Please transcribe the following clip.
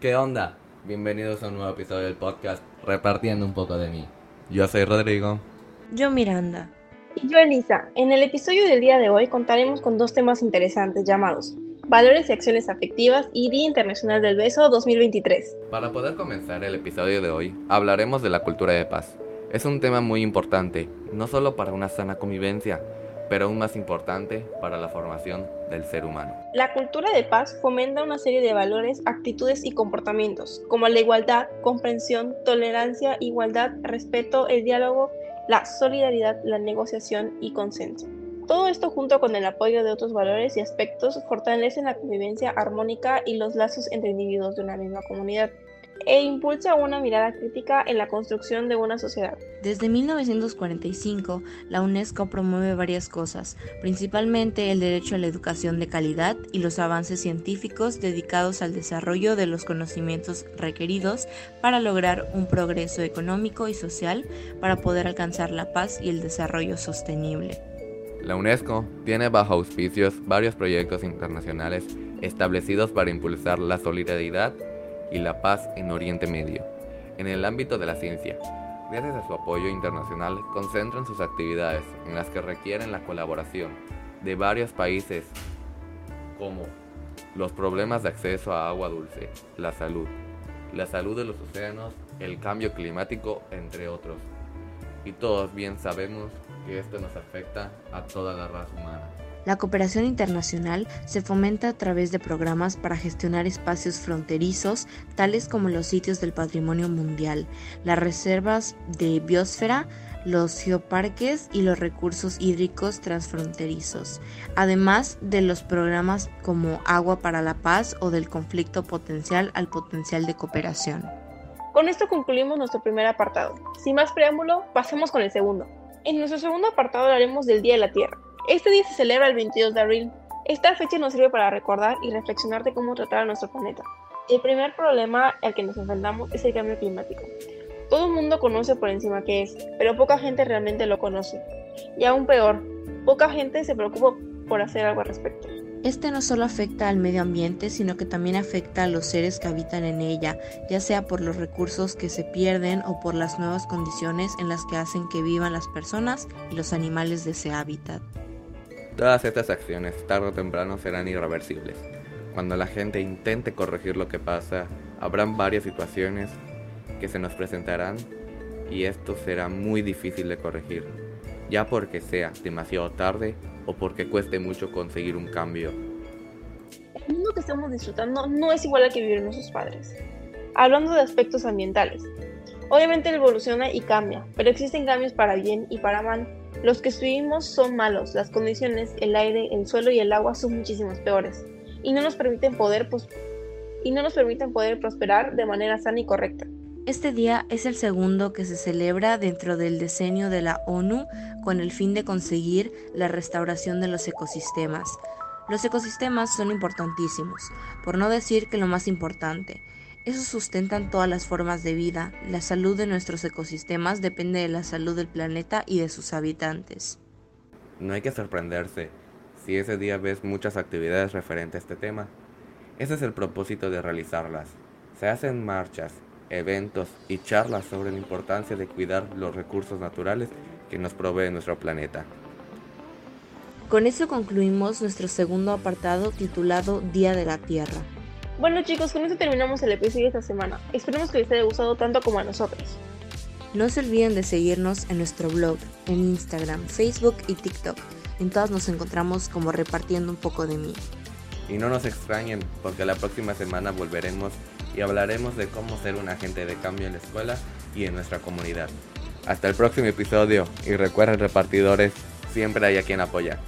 ¿Qué onda? Bienvenidos a un nuevo episodio del podcast Repartiendo un poco de mí. Yo soy Rodrigo. Yo Miranda. Y yo Elisa. En el episodio del día de hoy contaremos con dos temas interesantes llamados Valores y Acciones Afectivas y Día Internacional del Beso 2023. Para poder comenzar el episodio de hoy, hablaremos de la cultura de paz. Es un tema muy importante, no solo para una sana convivencia, pero aún más importante para la formación del ser humano. La cultura de paz fomenta una serie de valores, actitudes y comportamientos, como la igualdad, comprensión, tolerancia, igualdad, respeto, el diálogo, la solidaridad, la negociación y consenso. Todo esto junto con el apoyo de otros valores y aspectos fortalecen la convivencia armónica y los lazos entre individuos de una misma comunidad e impulsa una mirada crítica en la construcción de una sociedad. Desde 1945, la UNESCO promueve varias cosas, principalmente el derecho a la educación de calidad y los avances científicos dedicados al desarrollo de los conocimientos requeridos para lograr un progreso económico y social para poder alcanzar la paz y el desarrollo sostenible. La UNESCO tiene bajo auspicios varios proyectos internacionales establecidos para impulsar la solidaridad y la paz en Oriente Medio. En el ámbito de la ciencia, gracias a su apoyo internacional, concentran sus actividades en las que requieren la colaboración de varios países como los problemas de acceso a agua dulce, la salud, la salud de los océanos, el cambio climático, entre otros. Y todos bien sabemos que esto nos afecta a toda la raza humana. La cooperación internacional se fomenta a través de programas para gestionar espacios fronterizos, tales como los sitios del patrimonio mundial, las reservas de biosfera, los geoparques y los recursos hídricos transfronterizos, además de los programas como Agua para la Paz o del conflicto potencial al potencial de cooperación. Con esto concluimos nuestro primer apartado. Sin más preámbulo, pasemos con el segundo. En nuestro segundo apartado hablaremos del Día de la Tierra. Este día se celebra el 22 de abril. Esta fecha nos sirve para recordar y reflexionar de cómo tratar a nuestro planeta. El primer problema al que nos enfrentamos es el cambio climático. Todo el mundo conoce por encima qué es, pero poca gente realmente lo conoce. Y aún peor, poca gente se preocupa por hacer algo al respecto. Este no solo afecta al medio ambiente, sino que también afecta a los seres que habitan en ella, ya sea por los recursos que se pierden o por las nuevas condiciones en las que hacen que vivan las personas y los animales de ese hábitat. Todas estas acciones tarde o temprano serán irreversibles. Cuando la gente intente corregir lo que pasa, habrán varias situaciones que se nos presentarán y esto será muy difícil de corregir, ya porque sea demasiado tarde o porque cueste mucho conseguir un cambio. El mundo que estamos disfrutando no es igual al que vivieron nuestros padres. Hablando de aspectos ambientales, obviamente evoluciona y cambia, pero existen cambios para bien y para mal los que estuvimos son malos, las condiciones, el aire, el suelo y el agua son muchísimos peores y no nos permiten poder, y no nos permiten poder prosperar de manera sana y correcta. Este día es el segundo que se celebra dentro del decenio de la ONU con el fin de conseguir la restauración de los ecosistemas. Los ecosistemas son importantísimos, por no decir que lo más importante, esos sustentan todas las formas de vida. La salud de nuestros ecosistemas depende de la salud del planeta y de sus habitantes. No hay que sorprenderse si ese día ves muchas actividades referentes a este tema. Ese es el propósito de realizarlas. Se hacen marchas, eventos y charlas sobre la importancia de cuidar los recursos naturales que nos provee nuestro planeta. Con eso concluimos nuestro segundo apartado titulado Día de la Tierra. Bueno chicos, con esto terminamos el episodio de esta semana. Esperemos que les haya gustado tanto como a nosotros. No se olviden de seguirnos en nuestro blog, en Instagram, Facebook y TikTok. En todas nos encontramos como repartiendo un poco de mí. Y no nos extrañen, porque la próxima semana volveremos y hablaremos de cómo ser un agente de cambio en la escuela y en nuestra comunidad. Hasta el próximo episodio y recuerden repartidores, siempre hay a quien apoyar.